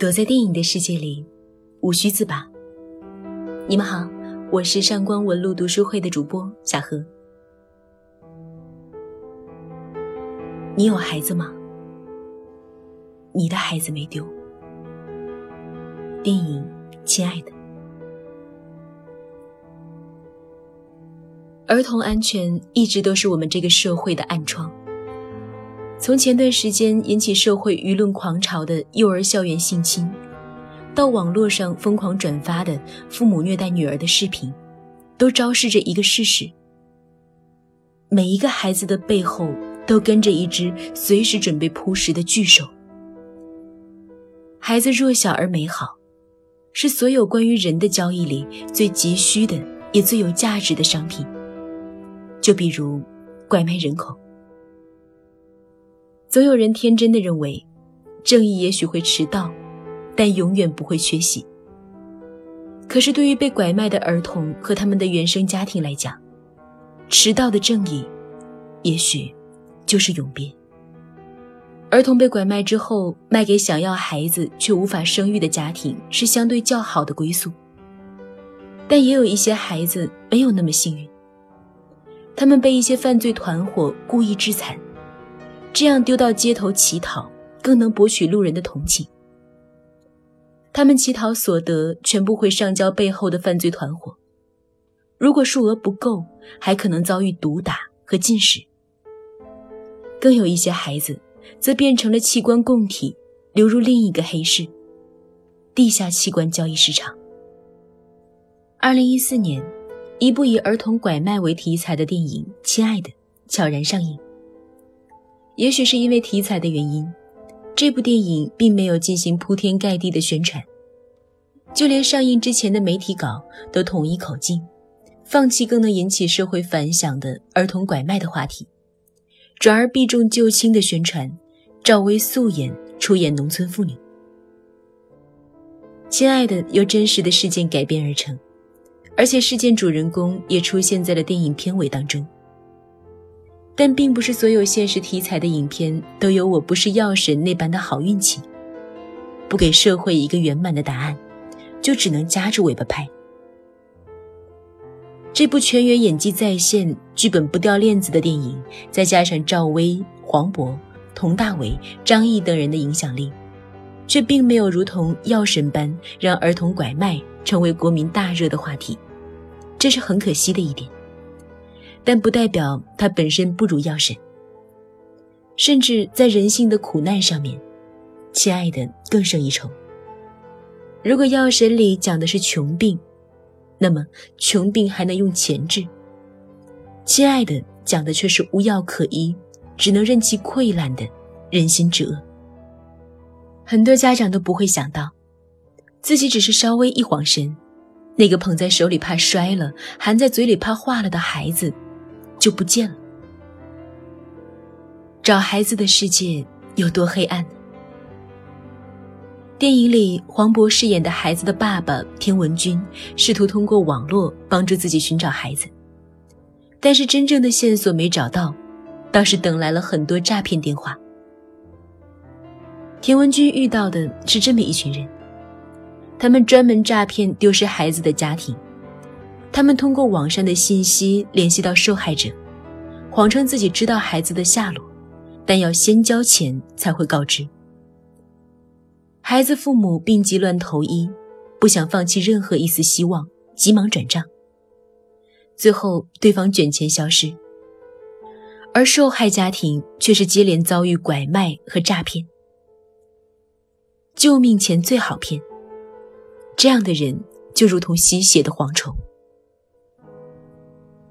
躲在电影的世界里，无需自拔。你们好，我是上官文露读书会的主播小何。你有孩子吗？你的孩子没丢。电影，亲爱的，儿童安全一直都是我们这个社会的暗疮。从前段时间引起社会舆论狂潮的幼儿校园性侵，到网络上疯狂转发的父母虐待女儿的视频，都昭示着一个事实：每一个孩子的背后都跟着一只随时准备扑食的巨兽。孩子弱小而美好，是所有关于人的交易里最急需的，也最有价值的商品。就比如，拐卖人口。总有人天真的认为，正义也许会迟到，但永远不会缺席。可是，对于被拐卖的儿童和他们的原生家庭来讲，迟到的正义，也许就是永别。儿童被拐卖之后，卖给想要孩子却无法生育的家庭，是相对较好的归宿。但也有一些孩子没有那么幸运，他们被一些犯罪团伙故意致残。这样丢到街头乞讨，更能博取路人的同情。他们乞讨所得全部会上交背后的犯罪团伙，如果数额不够，还可能遭遇毒打和禁食。更有一些孩子，则变成了器官供体，流入另一个黑市——地下器官交易市场。二零一四年，一部以儿童拐卖为题材的电影《亲爱的》悄然上映。也许是因为题材的原因，这部电影并没有进行铺天盖地的宣传，就连上映之前的媒体稿都统一口径，放弃更能引起社会反响的儿童拐卖的话题，转而避重就轻的宣传赵薇素颜出演农村妇女。亲爱的，由真实的事件改编而成，而且事件主人公也出现在了电影片尾当中。但并不是所有现实题材的影片都有我不是药神那般的好运气，不给社会一个圆满的答案，就只能夹着尾巴拍。这部全员演技在线、剧本不掉链子的电影，再加上赵薇、黄渤、佟大为、张译等人的影响力，却并没有如同药神般让儿童拐卖成为国民大热的话题，这是很可惜的一点。但不代表它本身不如药神，甚至在人性的苦难上面，亲爱的更胜一筹。如果药神里讲的是穷病，那么穷病还能用钱治；亲爱的讲的却是无药可医，只能任其溃烂的人心之恶。很多家长都不会想到，自己只是稍微一晃神，那个捧在手里怕摔了，含在嘴里怕化了的孩子。就不见了。找孩子的世界有多黑暗？电影里，黄渤饰演的孩子的爸爸田文军试图通过网络帮助自己寻找孩子，但是真正的线索没找到，倒是等来了很多诈骗电话。田文军遇到的是这么一群人，他们专门诈骗丢失孩子的家庭。他们通过网上的信息联系到受害者，谎称自己知道孩子的下落，但要先交钱才会告知。孩子父母病急乱投医，不想放弃任何一丝希望，急忙转账。最后，对方卷钱消失，而受害家庭却是接连遭遇拐卖和诈骗。救命钱最好骗，这样的人就如同吸血的蝗虫。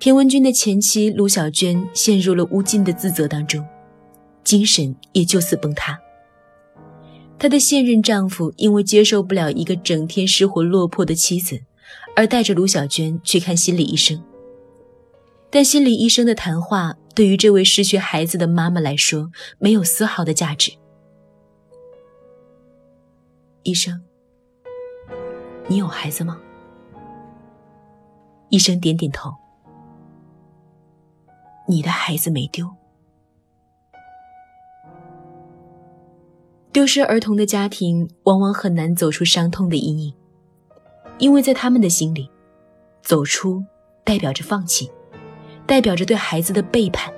田文军的前妻卢小娟陷入了无尽的自责当中，精神也就此崩塌。她的现任丈夫因为接受不了一个整天失魂落魄的妻子，而带着卢小娟去看心理医生。但心理医生的谈话对于这位失去孩子的妈妈来说没有丝毫的价值。医生，你有孩子吗？医生点点头。你的孩子没丢，丢失儿童的家庭往往很难走出伤痛的阴影，因为在他们的心里，走出代表着放弃，代表着对孩子的背叛。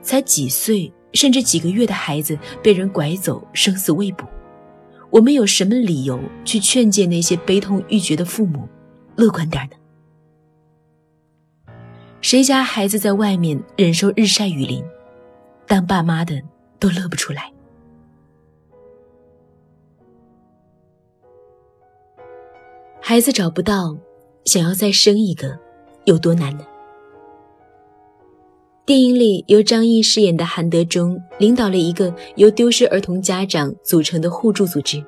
才几岁，甚至几个月的孩子被人拐走，生死未卜，我们有什么理由去劝诫那些悲痛欲绝的父母，乐观点呢？谁家孩子在外面忍受日晒雨淋，当爸妈的都乐不出来。孩子找不到，想要再生一个，有多难呢？电影里由张译饰演的韩德忠领导了一个由丢失儿童家长组成的互助组织。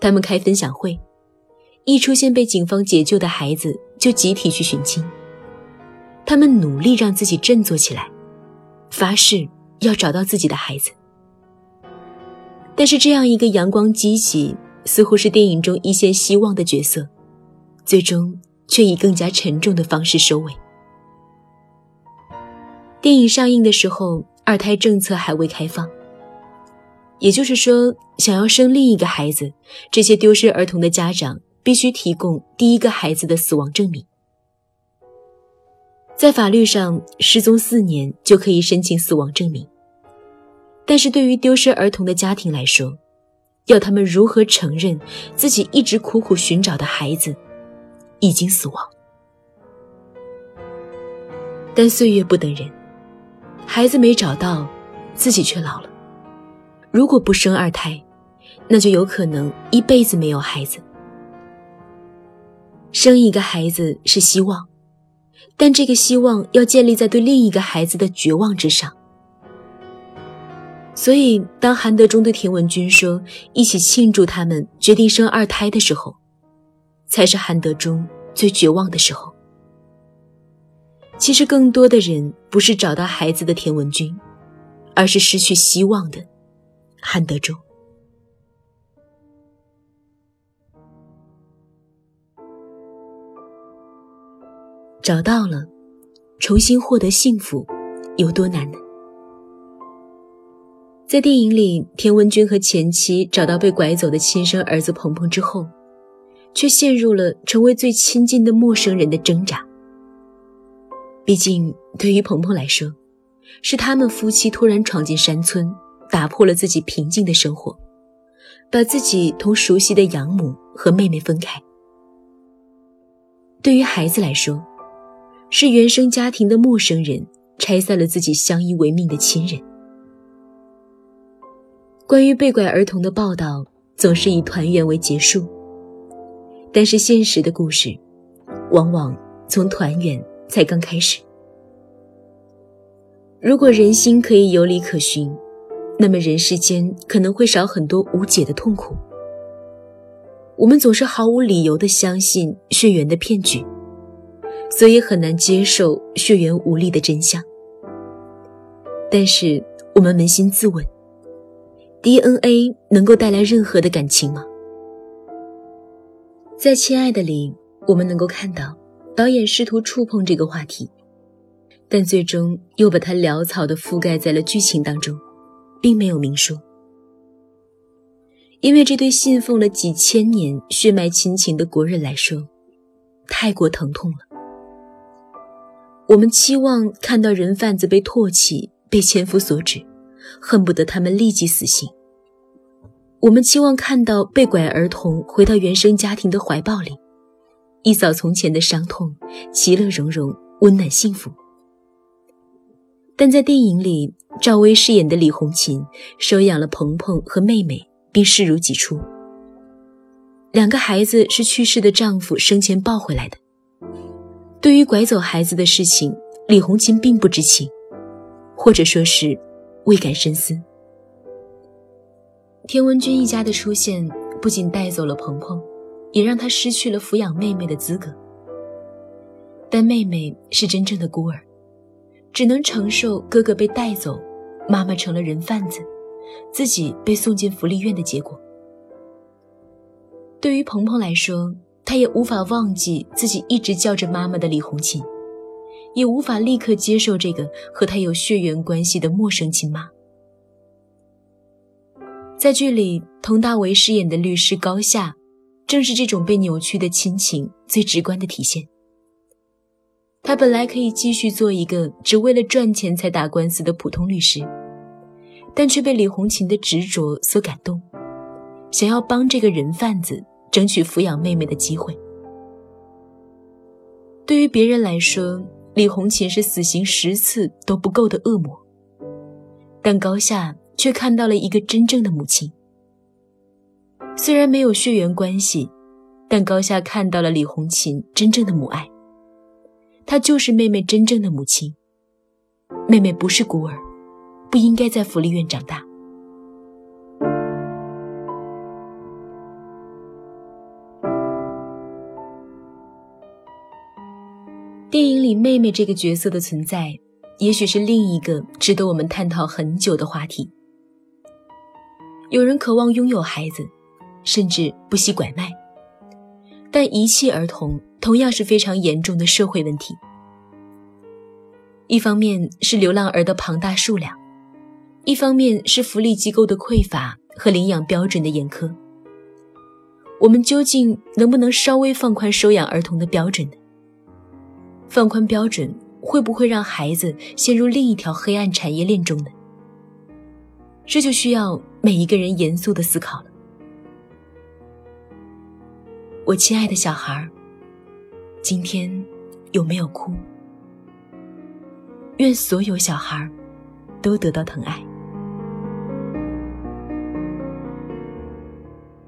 他们开分享会，一出现被警方解救的孩子，就集体去寻亲。他们努力让自己振作起来，发誓要找到自己的孩子。但是，这样一个阳光积极。似乎是电影中一线希望的角色，最终却以更加沉重的方式收尾。电影上映的时候，二胎政策还未开放，也就是说，想要生另一个孩子，这些丢失儿童的家长必须提供第一个孩子的死亡证明。在法律上，失踪四年就可以申请死亡证明，但是对于丢失儿童的家庭来说，要他们如何承认自己一直苦苦寻找的孩子已经死亡？但岁月不等人，孩子没找到，自己却老了。如果不生二胎，那就有可能一辈子没有孩子。生一个孩子是希望，但这个希望要建立在对另一个孩子的绝望之上。所以，当韩德忠对田文军说一起庆祝他们决定生二胎的时候，才是韩德忠最绝望的时候。其实，更多的人不是找到孩子的田文军，而是失去希望的韩德忠。找到了，重新获得幸福，有多难呢？在电影里，田文军和前妻找到被拐走的亲生儿子鹏鹏之后，却陷入了成为最亲近的陌生人的挣扎。毕竟，对于鹏鹏来说，是他们夫妻突然闯进山村，打破了自己平静的生活，把自己同熟悉的养母和妹妹分开。对于孩子来说，是原生家庭的陌生人拆散了自己相依为命的亲人。关于被拐儿童的报道总是以团圆为结束，但是现实的故事，往往从团圆才刚开始。如果人心可以有理可循，那么人世间可能会少很多无解的痛苦。我们总是毫无理由的相信血缘的骗局，所以很难接受血缘无力的真相。但是我们扪心自问。DNA 能够带来任何的感情吗？在《亲爱的》里，我们能够看到导演试图触碰这个话题，但最终又把它潦草地覆盖在了剧情当中，并没有明说。因为这对信奉了几千年血脉亲情的国人来说，太过疼痛了。我们期望看到人贩子被唾弃，被千夫所指。恨不得他们立即死刑。我们期望看到被拐儿童回到原生家庭的怀抱里，一扫从前的伤痛，其乐融融，温暖幸福。但在电影里，赵薇饰演的李红琴收养了鹏鹏和妹妹，并视如己出。两个孩子是去世的丈夫生前抱回来的。对于拐走孩子的事情，李红琴并不知情，或者说是。未敢深思。田文军一家的出现，不仅带走了鹏鹏，也让他失去了抚养妹妹的资格。但妹妹是真正的孤儿，只能承受哥哥被带走，妈妈成了人贩子，自己被送进福利院的结果。对于鹏鹏来说，他也无法忘记自己一直叫着妈妈的李红琴。也无法立刻接受这个和他有血缘关系的陌生亲妈。在剧里，佟大为饰演的律师高夏，正是这种被扭曲的亲情最直观的体现。他本来可以继续做一个只为了赚钱才打官司的普通律师，但却被李红琴的执着所感动，想要帮这个人贩子争取抚养妹妹的机会。对于别人来说，李红琴是死刑十次都不够的恶魔，但高夏却看到了一个真正的母亲。虽然没有血缘关系，但高夏看到了李红琴真正的母爱。她就是妹妹真正的母亲。妹妹不是孤儿，不应该在福利院长大。电影里妹妹这个角色的存在，也许是另一个值得我们探讨很久的话题。有人渴望拥有孩子，甚至不惜拐卖，但遗弃儿童同样是非常严重的社会问题。一方面是流浪儿的庞大数量，一方面是福利机构的匮乏和领养标准的严苛。我们究竟能不能稍微放宽收养儿童的标准呢？放宽标准会不会让孩子陷入另一条黑暗产业链中呢？这就需要每一个人严肃的思考了。我亲爱的小孩今天有没有哭？愿所有小孩都得到疼爱。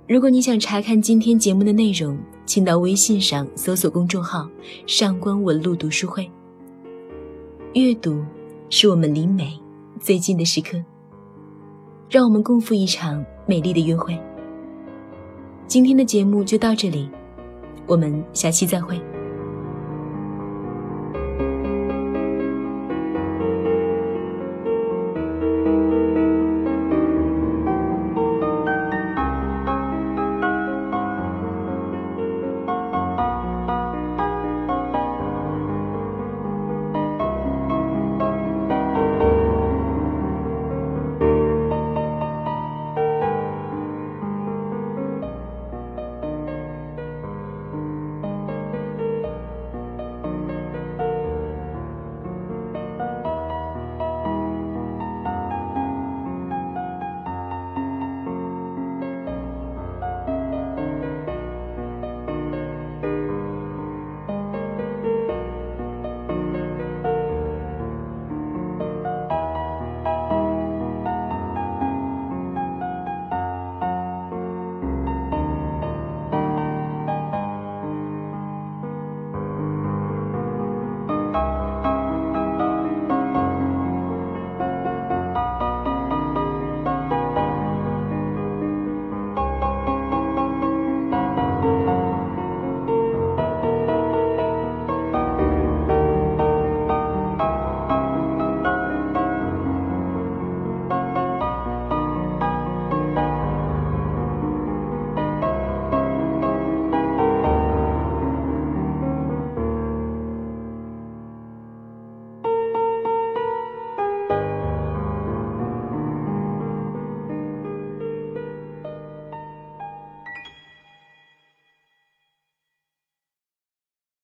如果你想查看今天节目的内容，请到微信上搜索公众号“上官文露读书会”。阅读是我们离美最近的时刻，让我们共赴一场美丽的约会。今天的节目就到这里，我们下期再会。